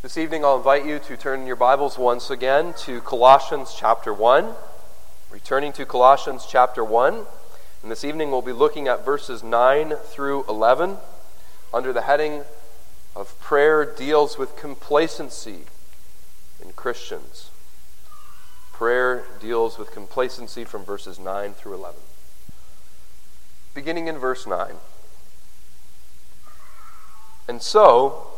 This evening, I'll invite you to turn your Bibles once again to Colossians chapter 1. Returning to Colossians chapter 1. And this evening, we'll be looking at verses 9 through 11 under the heading of Prayer Deals with Complacency in Christians. Prayer deals with complacency from verses 9 through 11. Beginning in verse 9. And so,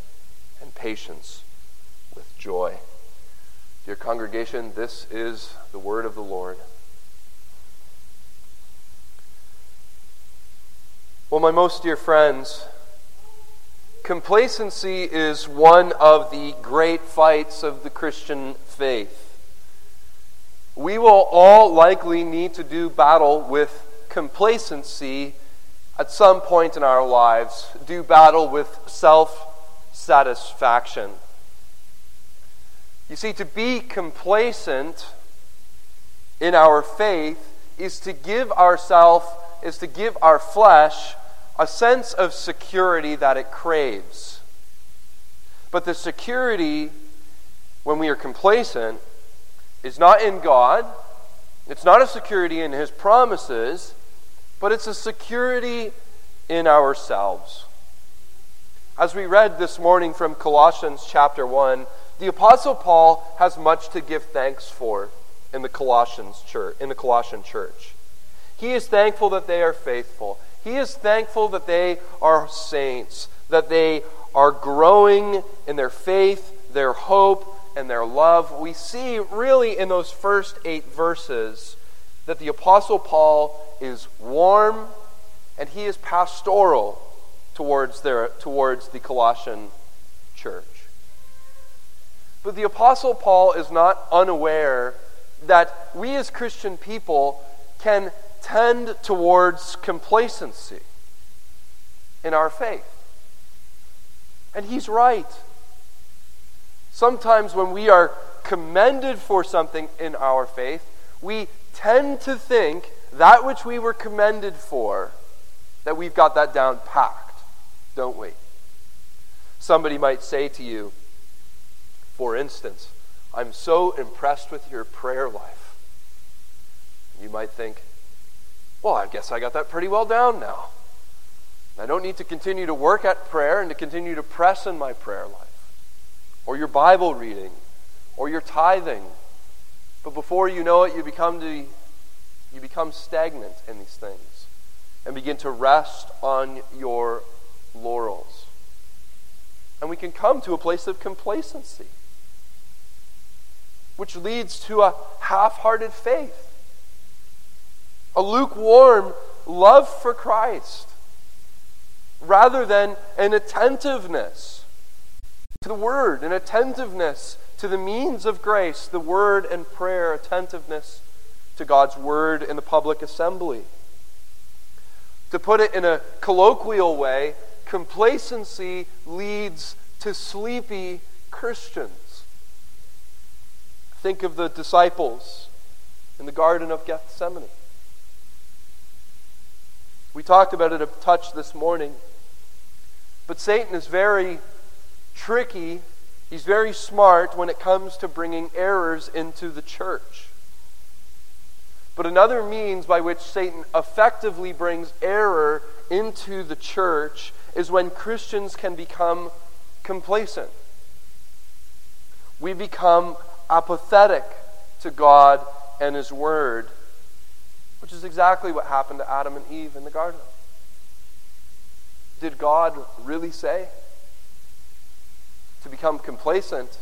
patience with joy. Dear congregation, this is the word of the Lord. Well, my most dear friends, complacency is one of the great fights of the Christian faith. We will all likely need to do battle with complacency at some point in our lives, do battle with self satisfaction. You see, to be complacent in our faith is to give ourselves, is to give our flesh a sense of security that it craves. But the security, when we are complacent, is not in God. It's not a security in His promises, but it's a security in ourselves. As we read this morning from Colossians chapter 1, the apostle Paul has much to give thanks for in the Colossians church, in the Colossian church. He is thankful that they are faithful. He is thankful that they are saints, that they are growing in their faith, their hope, and their love. We see really in those first 8 verses that the apostle Paul is warm and he is pastoral towards, their, towards the Colossian church. But the Apostle Paul is not unaware that we as Christian people can tend towards complacency in our faith. And he's right. Sometimes when we are commended for something in our faith, we tend to think that which we were commended for, that we've got that down packed don't we? Somebody might say to you, for instance, I'm so impressed with your prayer life. You might think, well, I guess I got that pretty well down now. I don't need to continue to work at prayer and to continue to press in my prayer life, or your Bible reading, or your tithing. But before you know it, you become, to, you become stagnant in these things and begin to rest on your laurels. And we can come to a place of complacency, which leads to a half hearted faith, a lukewarm love for Christ, rather than an attentiveness to the Word, an attentiveness to the means of grace, the Word and prayer, attentiveness to God's Word in the public assembly. To put it in a colloquial way, Complacency leads to sleepy Christians. Think of the disciples in the Garden of Gethsemane. We talked about it a touch this morning. But Satan is very tricky. He's very smart when it comes to bringing errors into the church. But another means by which Satan effectively brings error into the church is when Christians can become complacent. We become apathetic to God and His Word, which is exactly what happened to Adam and Eve in the garden. Did God really say? To become complacent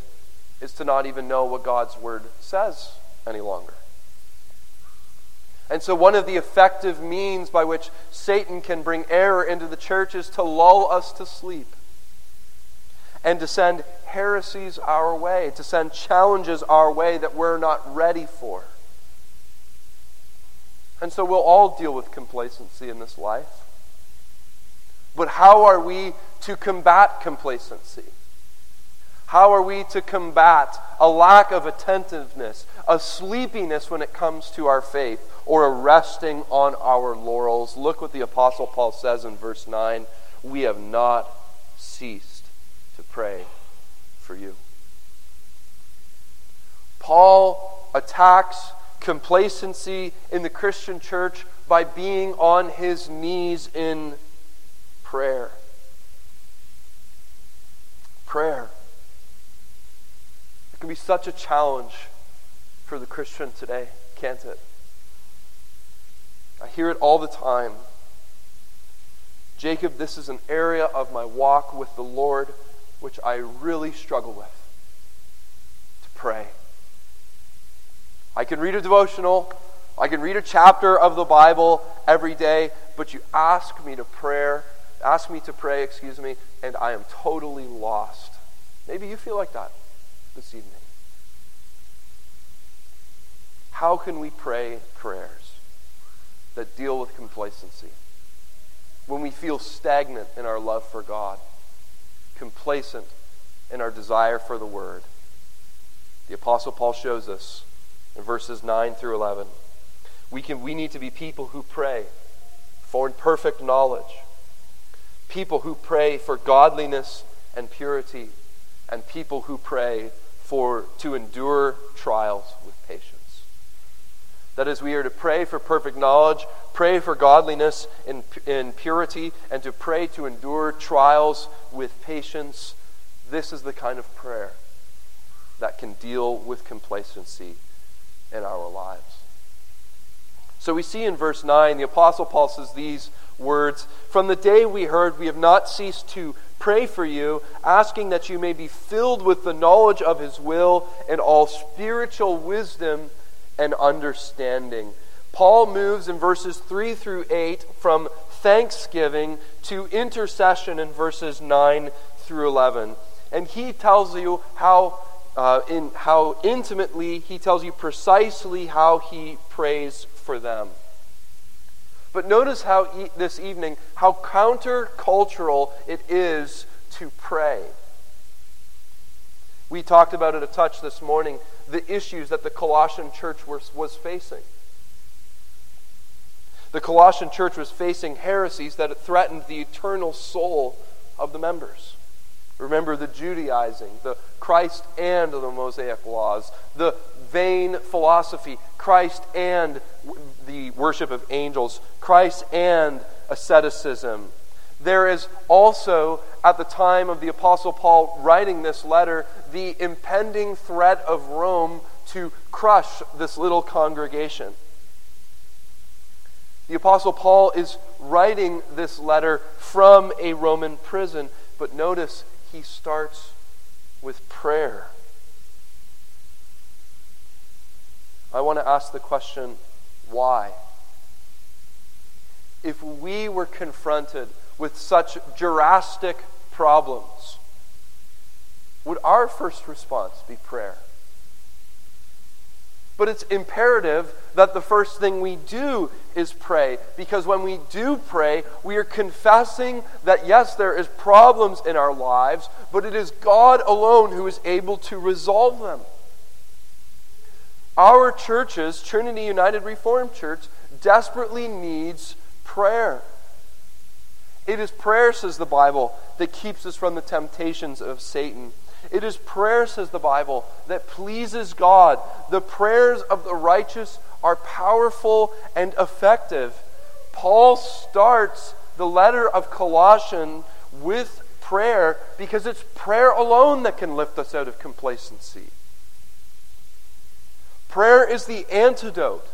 is to not even know what God's Word says any longer. And so, one of the effective means by which Satan can bring error into the church is to lull us to sleep and to send heresies our way, to send challenges our way that we're not ready for. And so we'll all deal with complacency in this life. But how are we to combat complacency? How are we to combat a lack of attentiveness, a sleepiness when it comes to our faith, or a resting on our laurels? Look what the Apostle Paul says in verse 9 We have not ceased to pray for you. Paul attacks complacency in the Christian church by being on his knees in prayer. Prayer. It can be such a challenge for the Christian today, can't it? I hear it all the time. Jacob, this is an area of my walk with the Lord which I really struggle with to pray. I can read a devotional, I can read a chapter of the Bible every day, but you ask me to prayer, ask me to pray, excuse me, and I am totally lost. Maybe you feel like that this evening. How can we pray prayers that deal with complacency? When we feel stagnant in our love for God, complacent in our desire for the Word. The Apostle Paul shows us in verses 9 through 11. We, can, we need to be people who pray for perfect knowledge, people who pray for godliness and purity, and people who pray for to endure trials with patience. That is, we are to pray for perfect knowledge, pray for godliness and, and purity, and to pray to endure trials with patience. This is the kind of prayer that can deal with complacency in our lives. So we see in verse 9, the Apostle Paul says these words From the day we heard, we have not ceased to pray for you, asking that you may be filled with the knowledge of his will and all spiritual wisdom and understanding. Paul moves in verses 3 through 8 from thanksgiving to intercession in verses 9 through 11. And he tells you how uh, in how intimately he tells you precisely how he prays for them. But notice how e- this evening how countercultural it is to pray. We talked about it a touch this morning the issues that the Colossian church was, was facing. The Colossian church was facing heresies that threatened the eternal soul of the members. Remember the Judaizing, the Christ and the Mosaic laws, the vain philosophy, Christ and the worship of angels, Christ and asceticism. There is also, at the time of the Apostle Paul writing this letter, the impending threat of Rome to crush this little congregation. The Apostle Paul is writing this letter from a Roman prison, but notice he starts with prayer. I want to ask the question why? If we were confronted with such drastic problems, would our first response be prayer? But it's imperative that the first thing we do is pray. Because when we do pray, we are confessing that yes, there is problems in our lives, but it is God alone who is able to resolve them. Our churches, Trinity United Reformed Church, desperately needs prayer. It is prayer, says the Bible, that keeps us from the temptations of Satan. It is prayer, says the Bible, that pleases God. The prayers of the righteous are powerful and effective. Paul starts the letter of Colossians with prayer because it's prayer alone that can lift us out of complacency. Prayer is the antidote,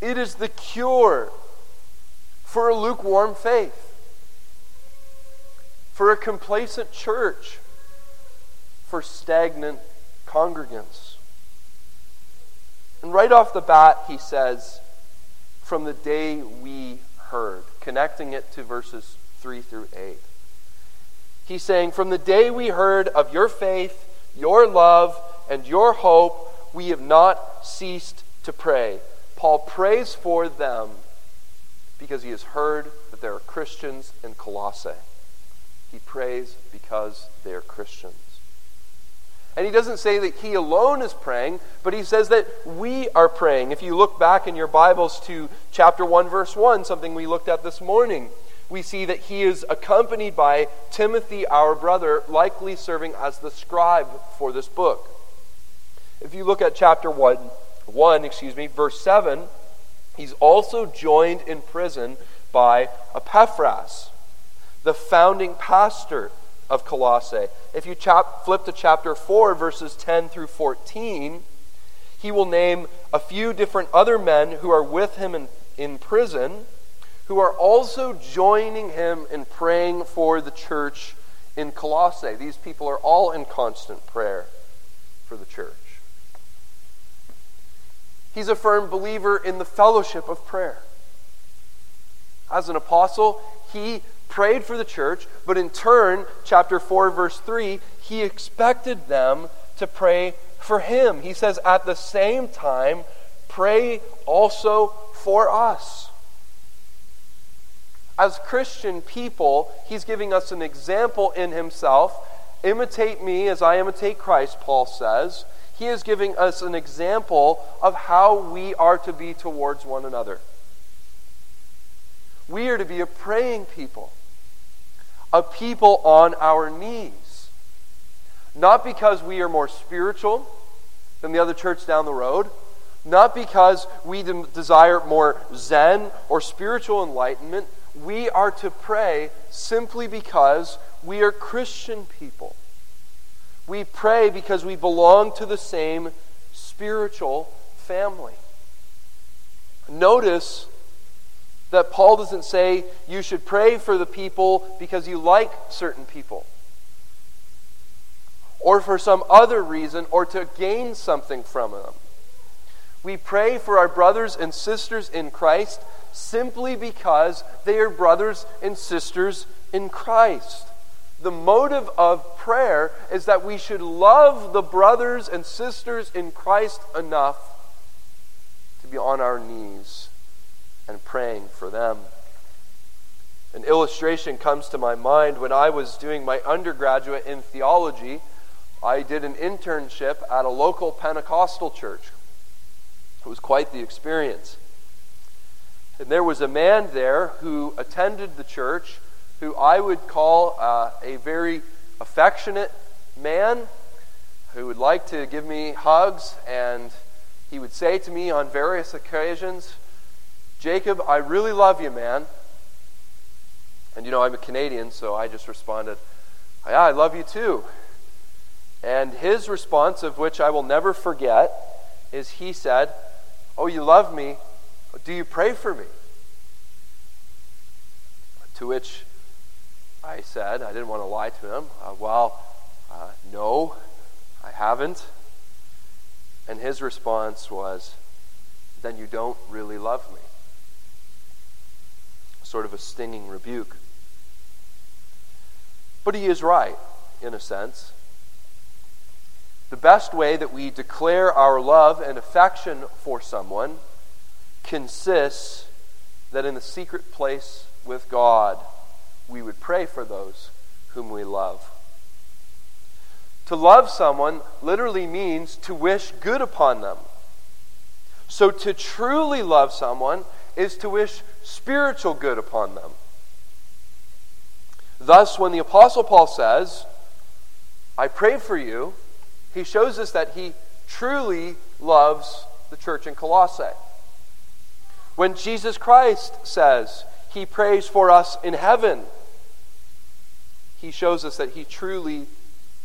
it is the cure for a lukewarm faith, for a complacent church for stagnant congregants. And right off the bat, he says, from the day we heard, connecting it to verses 3 through 8. He's saying, From the day we heard of your faith, your love, and your hope, we have not ceased to pray. Paul prays for them because he has heard that there are Christians in Colossae. He prays because they are Christians. And he doesn't say that he alone is praying, but he says that we are praying. If you look back in your Bibles to chapter 1, verse 1, something we looked at this morning, we see that he is accompanied by Timothy, our brother, likely serving as the scribe for this book. If you look at chapter 1, 1 excuse me, verse 7, he's also joined in prison by Epaphras, the founding pastor of Colossae. If you chap- flip to chapter 4, verses 10 through 14, he will name a few different other men who are with him in, in prison, who are also joining him in praying for the church in Colossae. These people are all in constant prayer for the church. He's a firm believer in the fellowship of prayer. As an apostle, he prayed for the church, but in turn, chapter 4, verse 3, he expected them to pray for him. He says, at the same time, pray also for us. As Christian people, he's giving us an example in himself. Imitate me as I imitate Christ, Paul says. He is giving us an example of how we are to be towards one another. We are to be a praying people a people on our knees. Not because we are more spiritual than the other church down the road, not because we de- desire more Zen or spiritual enlightenment. We are to pray simply because we are Christian people. We pray because we belong to the same spiritual family. Notice that Paul doesn't say you should pray for the people because you like certain people or for some other reason or to gain something from them. We pray for our brothers and sisters in Christ simply because they are brothers and sisters in Christ. The motive of prayer is that we should love the brothers and sisters in Christ enough to be on our knees and praying for them. An illustration comes to my mind when I was doing my undergraduate in theology. I did an internship at a local Pentecostal church. It was quite the experience. And there was a man there who attended the church who I would call uh, a very affectionate man who would like to give me hugs, and he would say to me on various occasions, Jacob, I really love you, man. And you know, I'm a Canadian, so I just responded, Yeah, I love you too. And his response, of which I will never forget, is he said, Oh, you love me. Do you pray for me? To which I said, I didn't want to lie to him, uh, Well, uh, no, I haven't. And his response was, Then you don't really love me sort of a stinging rebuke. But he is right, in a sense. The best way that we declare our love and affection for someone consists that in the secret place with God, we would pray for those whom we love. To love someone literally means to wish good upon them. So to truly love someone is to wish spiritual good upon them. Thus, when the Apostle Paul says, I pray for you, he shows us that he truly loves the church in Colossae. When Jesus Christ says he prays for us in heaven, he shows us that he truly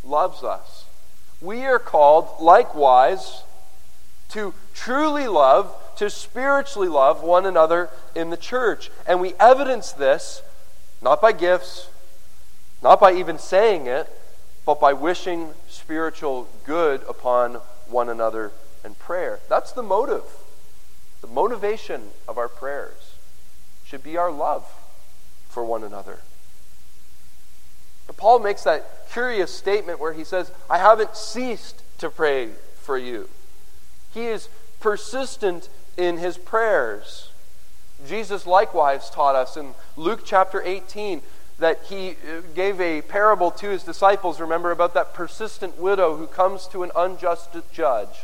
loves us. We are called, likewise, to truly love to spiritually love one another in the church. And we evidence this not by gifts, not by even saying it, but by wishing spiritual good upon one another in prayer. That's the motive. The motivation of our prayers should be our love for one another. But Paul makes that curious statement where he says, I haven't ceased to pray for you. He is persistent in his prayers. Jesus likewise taught us in Luke chapter 18 that he uh, gave a parable to his disciples, remember, about that persistent widow who comes to an unjust judge.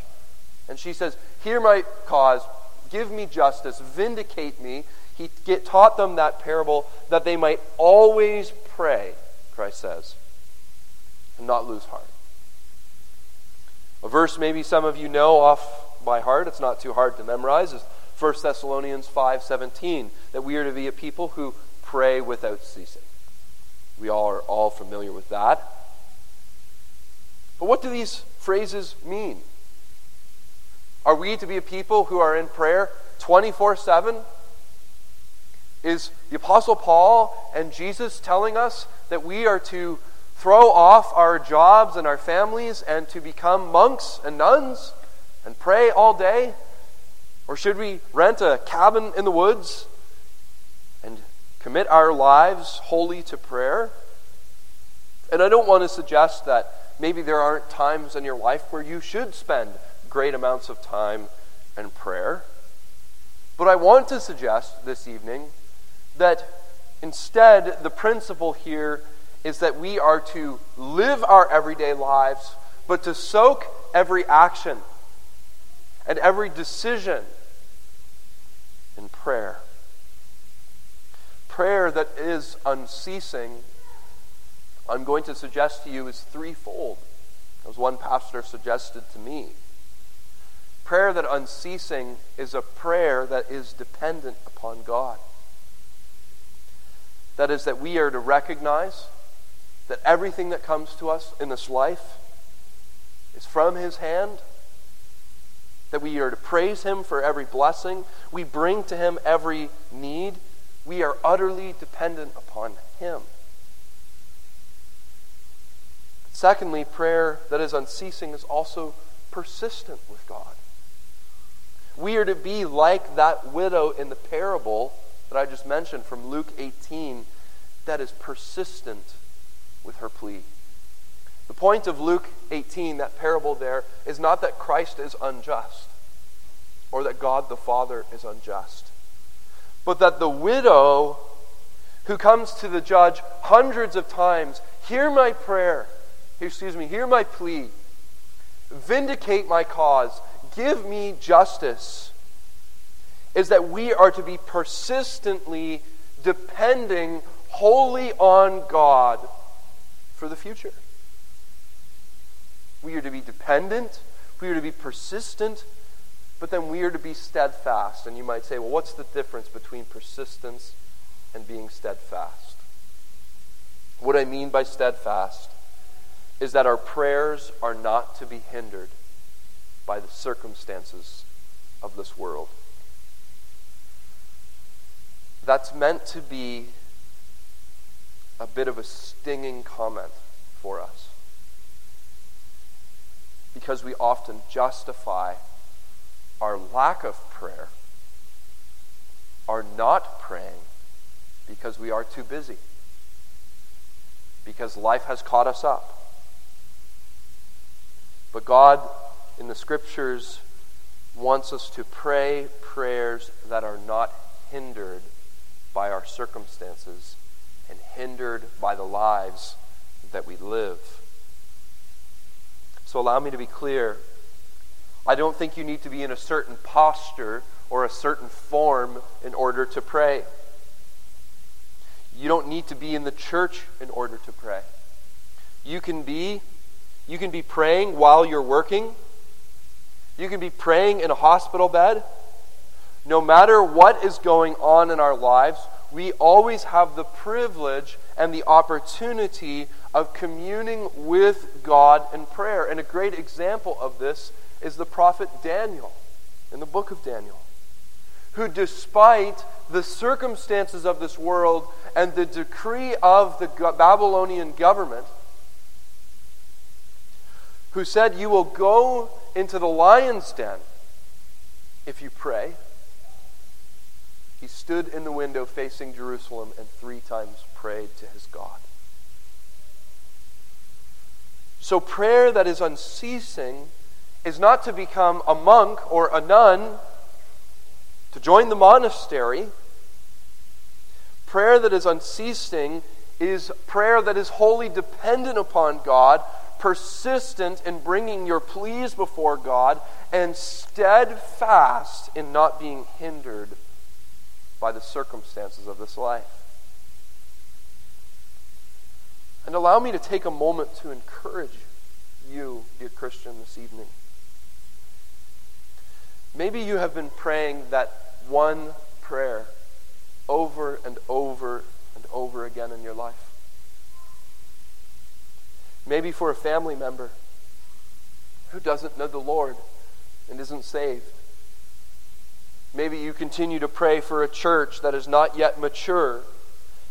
And she says, Hear my cause, give me justice, vindicate me. He get, taught them that parable that they might always pray, Christ says, and not lose heart. A verse maybe some of you know off by heart, it's not too hard to memorize, is 1 Thessalonians 5:17, that we are to be a people who pray without ceasing. We all are all familiar with that. But what do these phrases mean? Are we to be a people who are in prayer 24 7? Is the Apostle Paul and Jesus telling us that we are to throw off our jobs and our families and to become monks and nuns and pray all day? Or should we rent a cabin in the woods and commit our lives wholly to prayer? And I don't want to suggest that maybe there aren't times in your life where you should spend great amounts of time in prayer. But I want to suggest this evening that instead, the principle here is that we are to live our everyday lives, but to soak every action and every decision in prayer. Prayer that is unceasing, I'm going to suggest to you, is threefold, as one pastor suggested to me. Prayer that unceasing is a prayer that is dependent upon God. That is, that we are to recognize that everything that comes to us in this life is from His hand that we are to praise Him for every blessing. We bring to Him every need. We are utterly dependent upon Him. Secondly, prayer that is unceasing is also persistent with God. We are to be like that widow in the parable that I just mentioned from Luke 18 that is persistent with her plea. The point of Luke 18, that parable there, is not that Christ is unjust or that God the Father is unjust, but that the widow who comes to the judge hundreds of times, hear my prayer, excuse me, hear my plea, vindicate my cause, give me justice, is that we are to be persistently depending wholly on God for the future. We are to be dependent. We are to be persistent. But then we are to be steadfast. And you might say, well, what's the difference between persistence and being steadfast? What I mean by steadfast is that our prayers are not to be hindered by the circumstances of this world. That's meant to be a bit of a stinging comment for us because we often justify our lack of prayer, our not praying, because we are too busy, because life has caught us up. But God, in the scriptures, wants us to pray prayers that are not hindered by our circumstances and hindered by the lives that we live. So allow me to be clear. I don't think you need to be in a certain posture or a certain form in order to pray. You don't need to be in the church in order to pray. You can be you can be praying while you're working. You can be praying in a hospital bed. No matter what is going on in our lives, we always have the privilege and the opportunity of communing with God in prayer. And a great example of this is the prophet Daniel in the book of Daniel, who, despite the circumstances of this world and the decree of the Babylonian government, who said, You will go into the lion's den if you pray. He stood in the window facing Jerusalem and three times prayed to his God. So, prayer that is unceasing is not to become a monk or a nun, to join the monastery. Prayer that is unceasing is prayer that is wholly dependent upon God, persistent in bringing your pleas before God, and steadfast in not being hindered by the circumstances of this life. And allow me to take a moment to encourage you, dear Christian, this evening. Maybe you have been praying that one prayer over and over and over again in your life. Maybe for a family member who doesn't know the Lord and isn't saved. Maybe you continue to pray for a church that is not yet mature,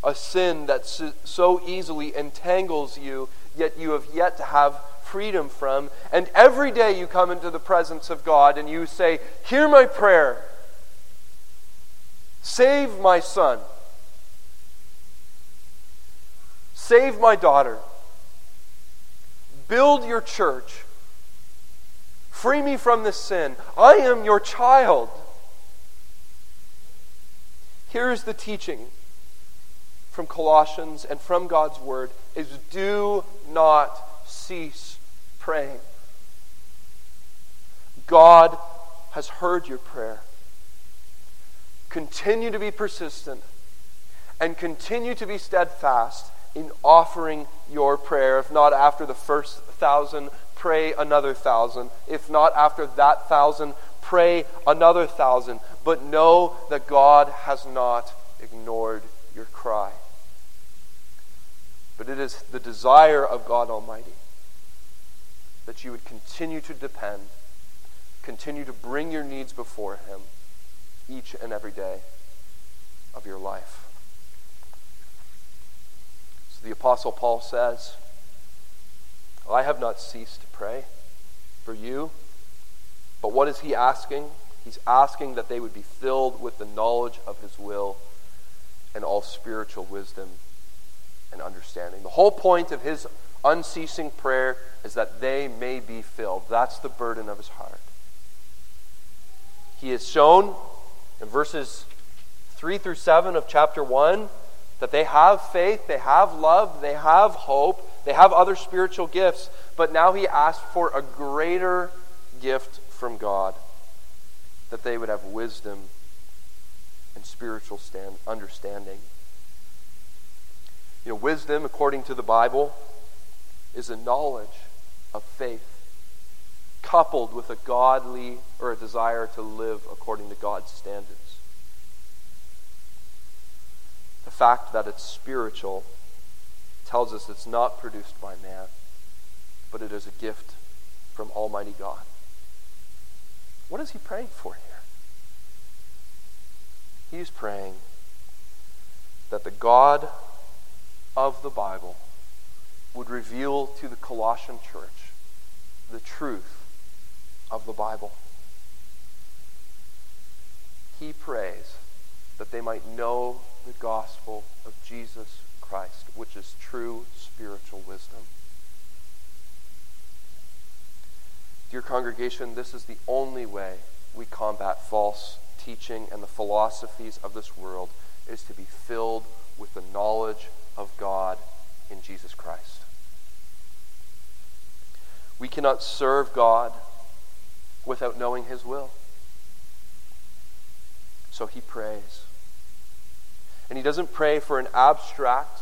a sin that so easily entangles you, yet you have yet to have freedom from. And every day you come into the presence of God and you say, Hear my prayer. Save my son. Save my daughter. Build your church. Free me from this sin. I am your child. Here is the teaching from Colossians and from God's word is do not cease praying. God has heard your prayer. Continue to be persistent and continue to be steadfast in offering your prayer. If not after the first thousand, pray another thousand. If not after that thousand, pray another thousand. But know that God has not ignored your cry. But it is the desire of God Almighty that you would continue to depend, continue to bring your needs before Him each and every day of your life. So the Apostle Paul says, I have not ceased to pray for you. But what is he asking? He's asking that they would be filled with the knowledge of his will and all spiritual wisdom and understanding. The whole point of his unceasing prayer is that they may be filled. That's the burden of his heart. He has shown in verses 3 through 7 of chapter 1 that they have faith, they have love, they have hope, they have other spiritual gifts, but now he asks for a greater gift from God that they would have wisdom and spiritual stand, understanding. You know, wisdom, according to the Bible, is a knowledge of faith coupled with a godly or a desire to live according to God's standards. The fact that it's spiritual tells us it's not produced by man, but it is a gift from Almighty God. What is he praying for here? He's praying that the God of the Bible would reveal to the Colossian church the truth of the Bible. He prays that they might know the gospel of Jesus Christ, which is true spiritual wisdom. Dear congregation, this is the only way we combat false teaching and the philosophies of this world is to be filled with the knowledge of God in Jesus Christ. We cannot serve God without knowing His will. So he prays. And he doesn't pray for an abstract,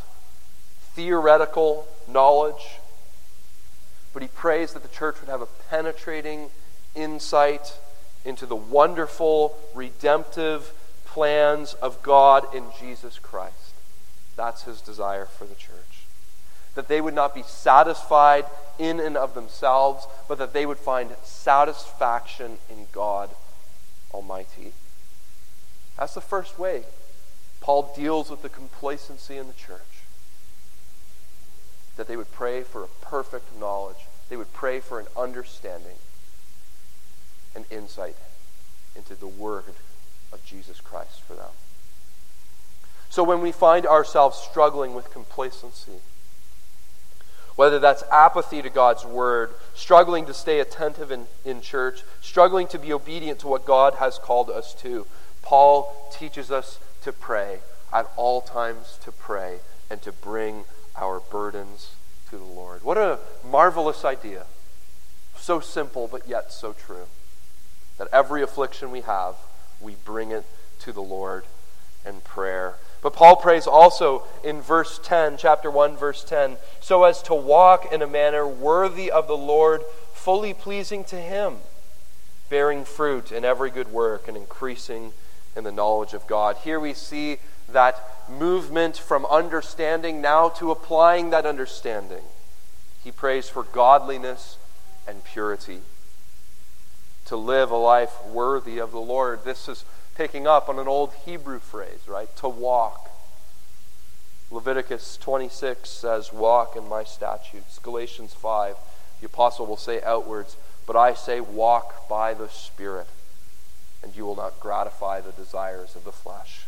theoretical knowledge, but he prays that the church would have a penetrating insight into the wonderful, redemptive plans of God in Jesus Christ. That's his desire for the church. That they would not be satisfied in and of themselves, but that they would find satisfaction in God Almighty. That's the first way Paul deals with the complacency in the church. That they would pray for a perfect knowledge, they would pray for an understanding and insight into the Word of Jesus Christ for them. So when we find ourselves struggling with complacency, Whether that's apathy to God's word, struggling to stay attentive in, in church, struggling to be obedient to what God has called us to, Paul teaches us to pray, at all times to pray, and to bring burdens to the Lord. What a marvelous idea. So simple, but yet so true. That every affliction we have, we bring it to the Lord in prayer. But Paul prays also in verse 10, chapter 1, verse 10, so as to walk in a manner worthy of the Lord, fully pleasing to Him, bearing fruit in every good work and increasing in the knowledge of God. Here we see that movement from understanding now to applying that understanding. He prays for godliness and purity, to live a life worthy of the Lord. This is picking up on an old Hebrew phrase, right? To walk. Leviticus 26 says, Walk in my statutes. Galatians 5, the apostle will say outwards, But I say, walk by the Spirit, and you will not gratify the desires of the flesh.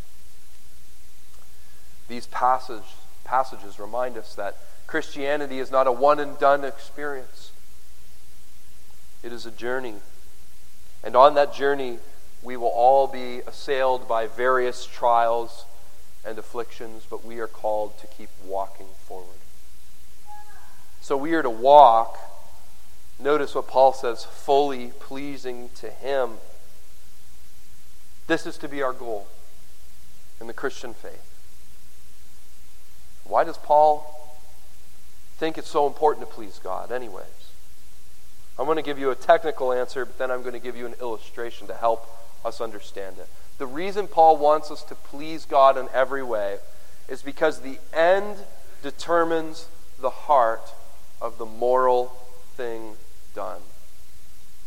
These passage, passages remind us that Christianity is not a one and done experience, it is a journey. And on that journey, we will all be assailed by various trials and afflictions, but we are called to keep walking forward. So we are to walk, notice what Paul says, fully pleasing to Him. This is to be our goal in the Christian faith. Why does Paul think it's so important to please God, anyways? I'm going to give you a technical answer, but then I'm going to give you an illustration to help us understand it. The reason Paul wants us to please God in every way is because the end determines the heart of the moral thing done.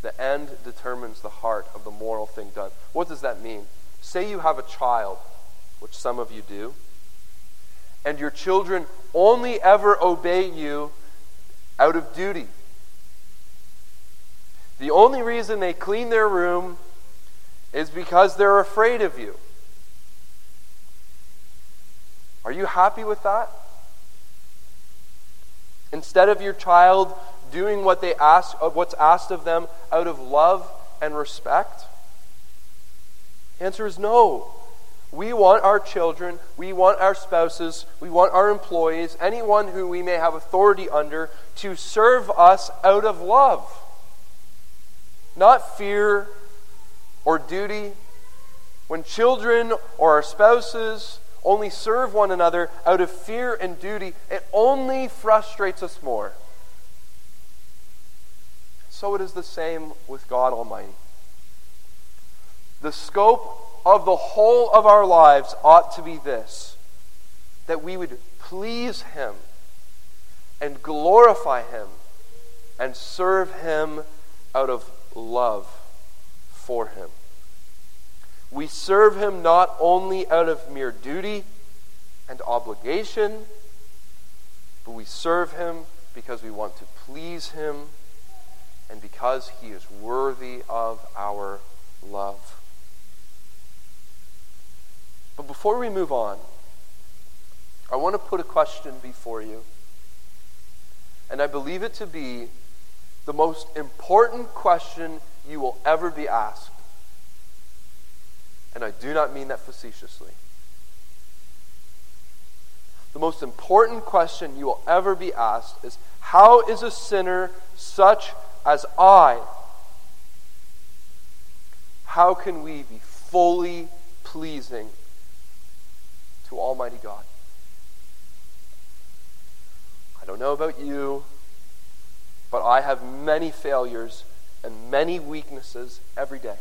The end determines the heart of the moral thing done. What does that mean? Say you have a child, which some of you do, and your children only ever obey you out of duty. The only reason they clean their room is because they're afraid of you. Are you happy with that? Instead of your child doing what they ask, uh, what's asked of them out of love and respect? The answer is no. We want our children, we want our spouses, we want our employees, anyone who we may have authority under, to serve us out of love. Not fear or duty, when children or our spouses only serve one another out of fear and duty, it only frustrates us more. So it is the same with God Almighty. The scope of the whole of our lives ought to be this that we would please Him and glorify Him and serve Him out of love for Him. We serve Him not only out of mere duty and obligation, but we serve Him because we want to please Him and because He is worthy of our love. But before we move on, I want to put a question before you. And I believe it to be the most important question you will ever be asked. And I do not mean that facetiously. The most important question you will ever be asked is How is a sinner such as I? How can we be fully pleasing to Almighty God? I don't know about you, but I have many failures and many weaknesses every day.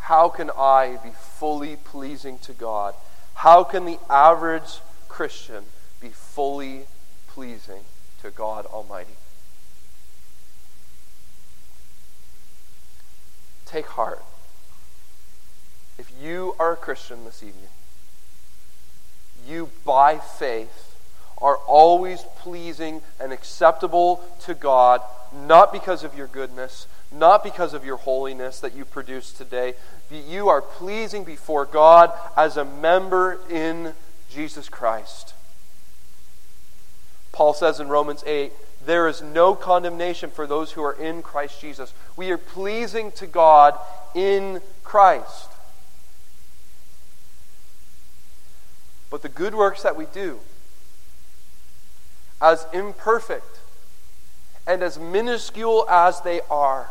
How can I be fully pleasing to God? How can the average Christian be fully pleasing to God Almighty? Take heart. If you are a Christian this evening, you by faith are always pleasing and acceptable to God, not because of your goodness, not because of your holiness that you produce today. but You are pleasing before God as a member in Jesus Christ. Paul says in Romans 8, there is no condemnation for those who are in Christ Jesus. We are pleasing to God in Christ. But the good works that we do, as imperfect and as minuscule as they are,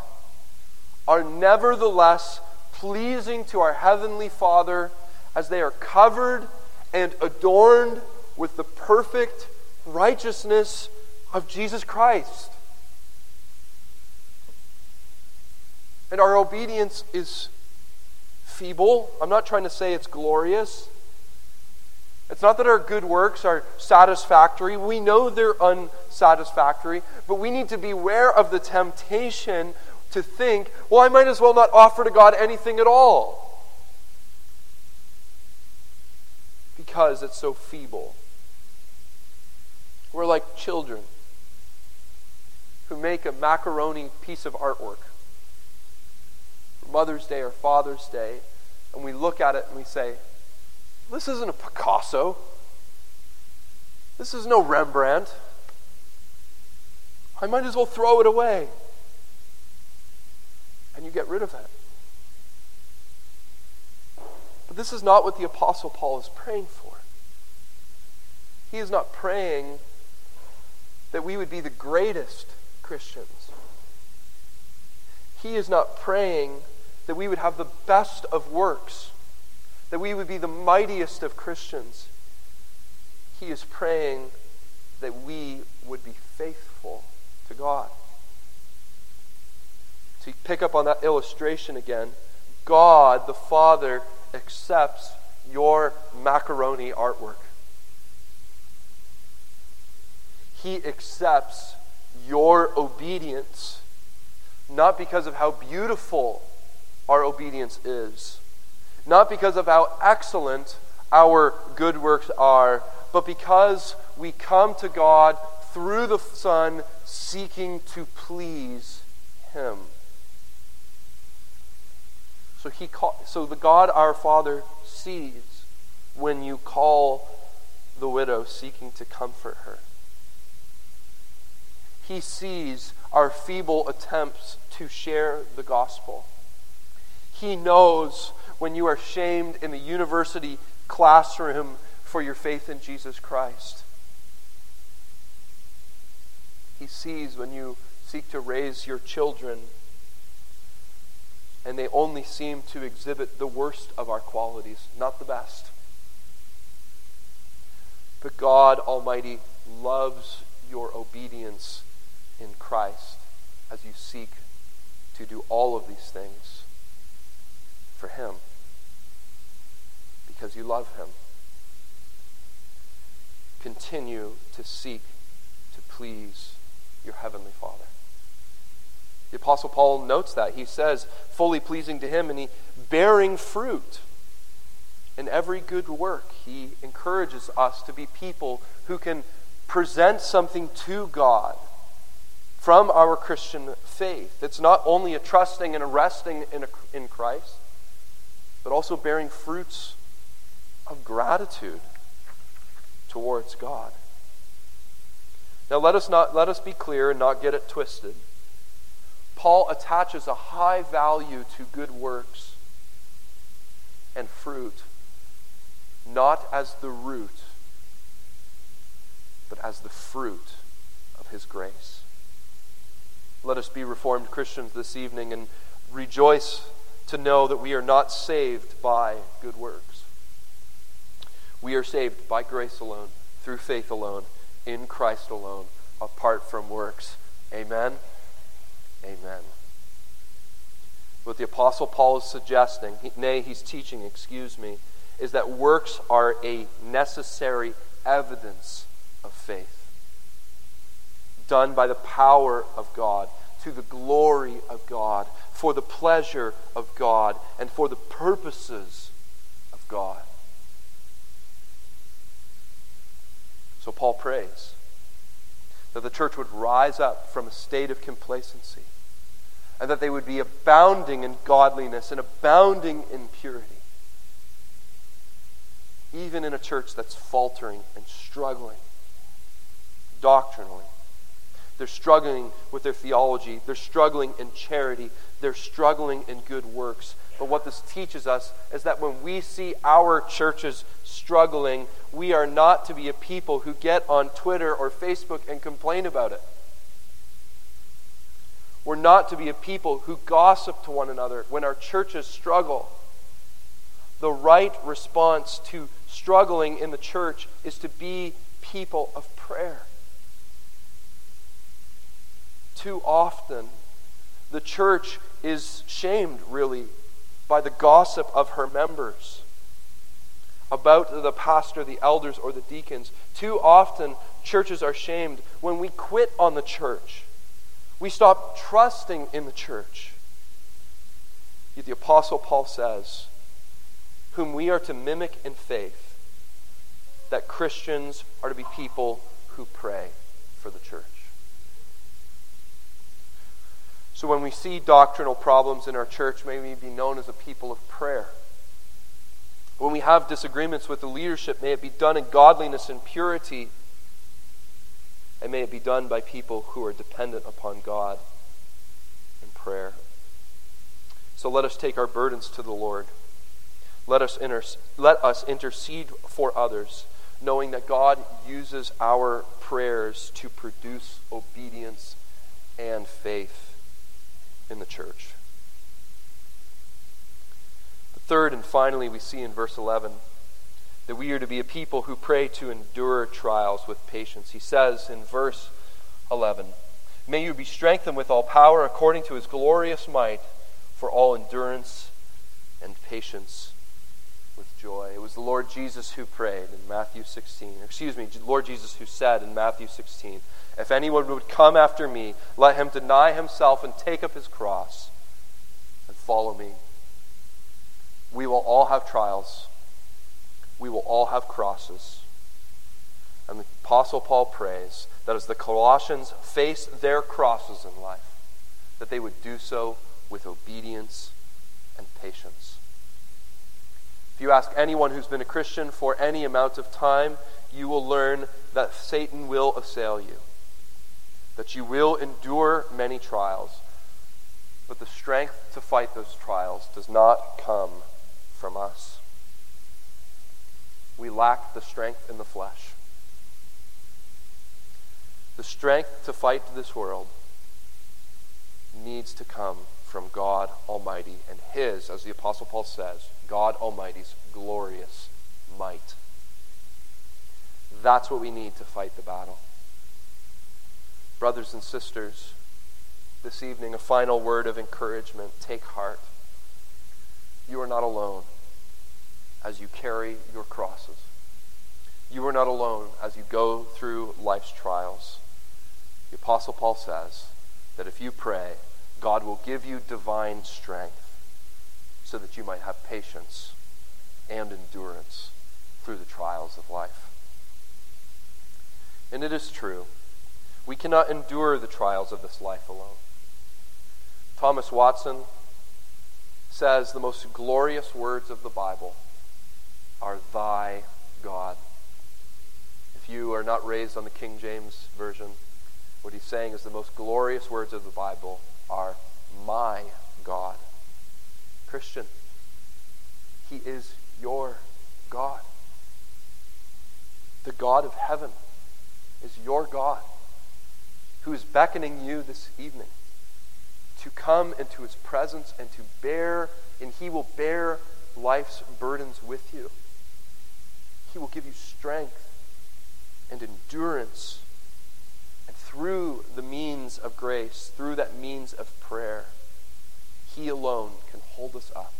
are nevertheless pleasing to our Heavenly Father as they are covered and adorned with the perfect righteousness of Jesus Christ. And our obedience is feeble. I'm not trying to say it's glorious. It's not that our good works are satisfactory. We know they're unsatisfactory, but we need to beware of the temptation to think, well, I might as well not offer to God anything at all because it's so feeble. We're like children who make a macaroni piece of artwork for Mother's Day or Father's Day, and we look at it and we say, This isn't a Picasso. This is no Rembrandt. I might as well throw it away. And you get rid of it. But this is not what the Apostle Paul is praying for. He is not praying that we would be the greatest Christians. He is not praying that we would have the best of works, that we would be the mightiest of Christians. He is praying that we would be faithful to God. To pick up on that illustration again, God the Father accepts your macaroni artwork. He accepts your obedience, not because of how beautiful our obedience is, not because of how excellent our good works are, but because we come to God through the Son seeking to please Him. So, he call, so the God our Father sees when you call the widow seeking to comfort her. He sees our feeble attempts to share the gospel. He knows when you are shamed in the university classroom for your faith in Jesus Christ. He sees when you seek to raise your children and they only seem to exhibit the worst of our qualities, not the best. But God Almighty loves your obedience in Christ as you seek to do all of these things for Him because you love Him. Continue to seek to please your Heavenly Father. The Apostle Paul notes that. He says, fully pleasing to Him, and he bearing fruit in every good work. He encourages us to be people who can present something to God from our Christian faith. It's not only a trusting and a resting in, a, in Christ, but also bearing fruits of gratitude towards God. Now let us not let us be clear and not get it twisted. Paul attaches a high value to good works and fruit, not as the root, but as the fruit of his grace. Let us be Reformed Christians this evening and rejoice to know that we are not saved by good works. We are saved by grace alone, through faith alone, in Christ alone, apart from works. Amen. Amen. What the Apostle Paul is suggesting, nay, he's teaching, excuse me, is that works are a necessary evidence of faith done by the power of God, to the glory of God, for the pleasure of God, and for the purposes of God. So Paul prays that the church would rise up from a state of complacency and that they would be abounding in godliness and abounding in purity. Even in a church that's faltering and struggling doctrinally. They're struggling with their theology. They're struggling in charity. They're struggling in good works. But what this teaches us is that when we see our churches struggling, we are not to be a people who get on Twitter or Facebook and complain about it. We're not to be a people who gossip to one another when our churches struggle. The right response to struggling in the church is to be people of prayer. Too often, the church is shamed, really, by the gossip of her members about the pastor, the elders, or the deacons. Too often, churches are shamed when we quit on the church. We stop trusting in the church. Yet the Apostle Paul says, whom we are to mimic in faith, that Christians are to be people who pray for the church. So when we see doctrinal problems in our church, may we be known as a people of prayer. When we have disagreements with the leadership, may it be done in godliness and purity, and may it be done by people who are dependent upon God in prayer. So let us take our burdens to the Lord. Let us, inter- let us intercede for others, knowing that God uses our prayers to produce obedience and faith in the church. But third and finally, we see in verse 11 that we are to be a people who pray to endure trials with patience. He says in verse 11, May you be strengthened with all power according to his glorious might for all endurance and patience with joy. It was the Lord Jesus who prayed in Matthew 16. Excuse me, Lord Jesus who said in Matthew 16, If anyone would come after me, let him deny himself and take up his cross and follow me. We will all have trials. We will all have crosses. And the Apostle Paul prays that as the Colossians face their crosses in life, that they would do so with obedience and patience. If you ask anyone who's been a Christian for any amount of time, you will learn that Satan will assail you, that you will endure many trials. But the strength to fight those trials does not come from us. We lack the strength in the flesh. The strength to fight this world needs to come from God Almighty and His, as the Apostle Paul says, God Almighty's glorious might. That's what we need to fight the battle. Brothers and sisters, this evening, a final word of encouragement. Take heart. You are not alone as you carry your crosses. You are not alone as you go through life's trials. The Apostle Paul says that if you pray, God will give you divine strength so that you might have patience and endurance through the trials of life. And it is true, we cannot endure the trials of this life alone. Thomas Watson says the most glorious words of the Bible are Thy God. If you are not raised on the King James Version, what he's saying is the most glorious words of the Bible are my God. Christian, He is your God. The God of heaven is your God who is beckoning you this evening to come into His presence and to bear, and He will bear life's burdens with you. He will give you strength and endurance And through the means of grace, through that means of prayer, He alone can hold us up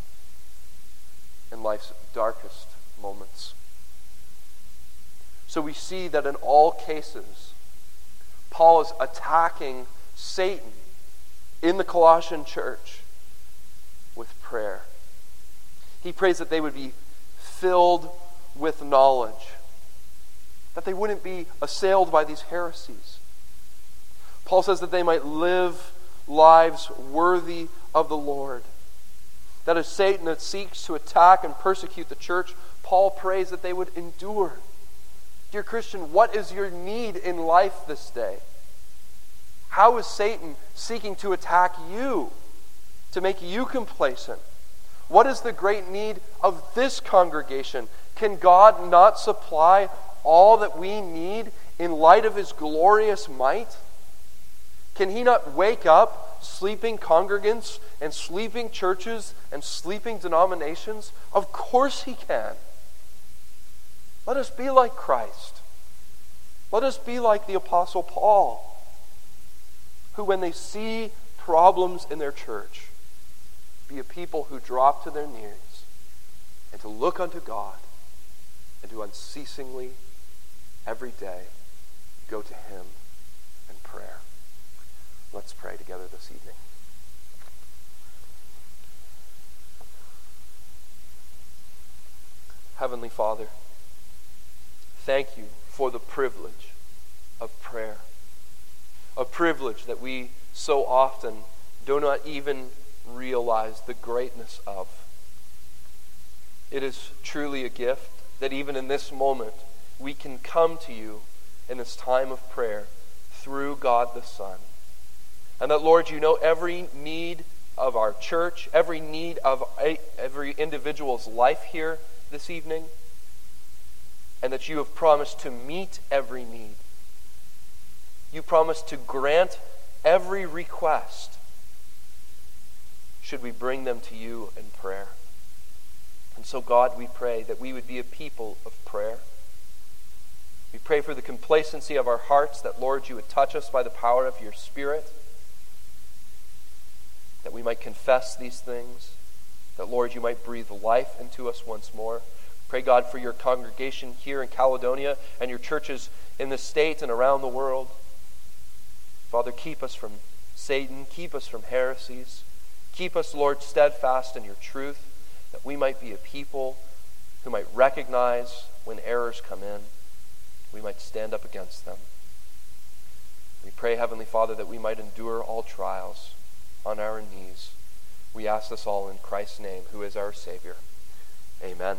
in life's darkest moments. So we see that in all cases, Paul is attacking Satan in the Colossian church with prayer. He prays that they would be filled with knowledge, that they wouldn't be assailed by these heresies, Paul says that they might live lives worthy of the Lord. That as Satan that seeks to attack and persecute the church, Paul prays that they would endure Dear Christian, what is your need in life this day? How is Satan seeking to attack you, to make you complacent? What is the great need of this congregation? Can God not supply all that we need in light of his glorious might? Can he not wake up sleeping congregants and sleeping churches and sleeping denominations? Of course he can. Let us be like Christ. Let us be like the Apostle Paul, who, when they see problems in their church, be a people who drop to their knees and to look unto God and to unceasingly, every day, go to Him in prayer. Let's pray together this evening. Heavenly Father, thank you for the privilege of prayer. A privilege that we so often do not even realize the greatness of. It is truly a gift that even in this moment we can come to you in this time of prayer through God the Son. And that, Lord, you know every need of our church, every need of every individual's life here this evening, and that you have promised to meet every need. You promise to grant every request should we bring them to you in prayer. And so, God, we pray that we would be a people of prayer. We pray for the complacency of our hearts, that, Lord, you would touch us by the power of your Spirit, that we might confess these things, that, Lord, you might breathe life into us once more. Pray, God, for your congregation here in Caledonia and your churches in the state and around the world. Father, keep us from Satan, keep us from heresies. Keep us, Lord, steadfast in your truth, that we might be a people who might recognize when errors come in. We might stand up against them. We pray, Heavenly Father, that we might endure all trials on our knees. We ask this all in Christ's name, who is our Savior. Amen.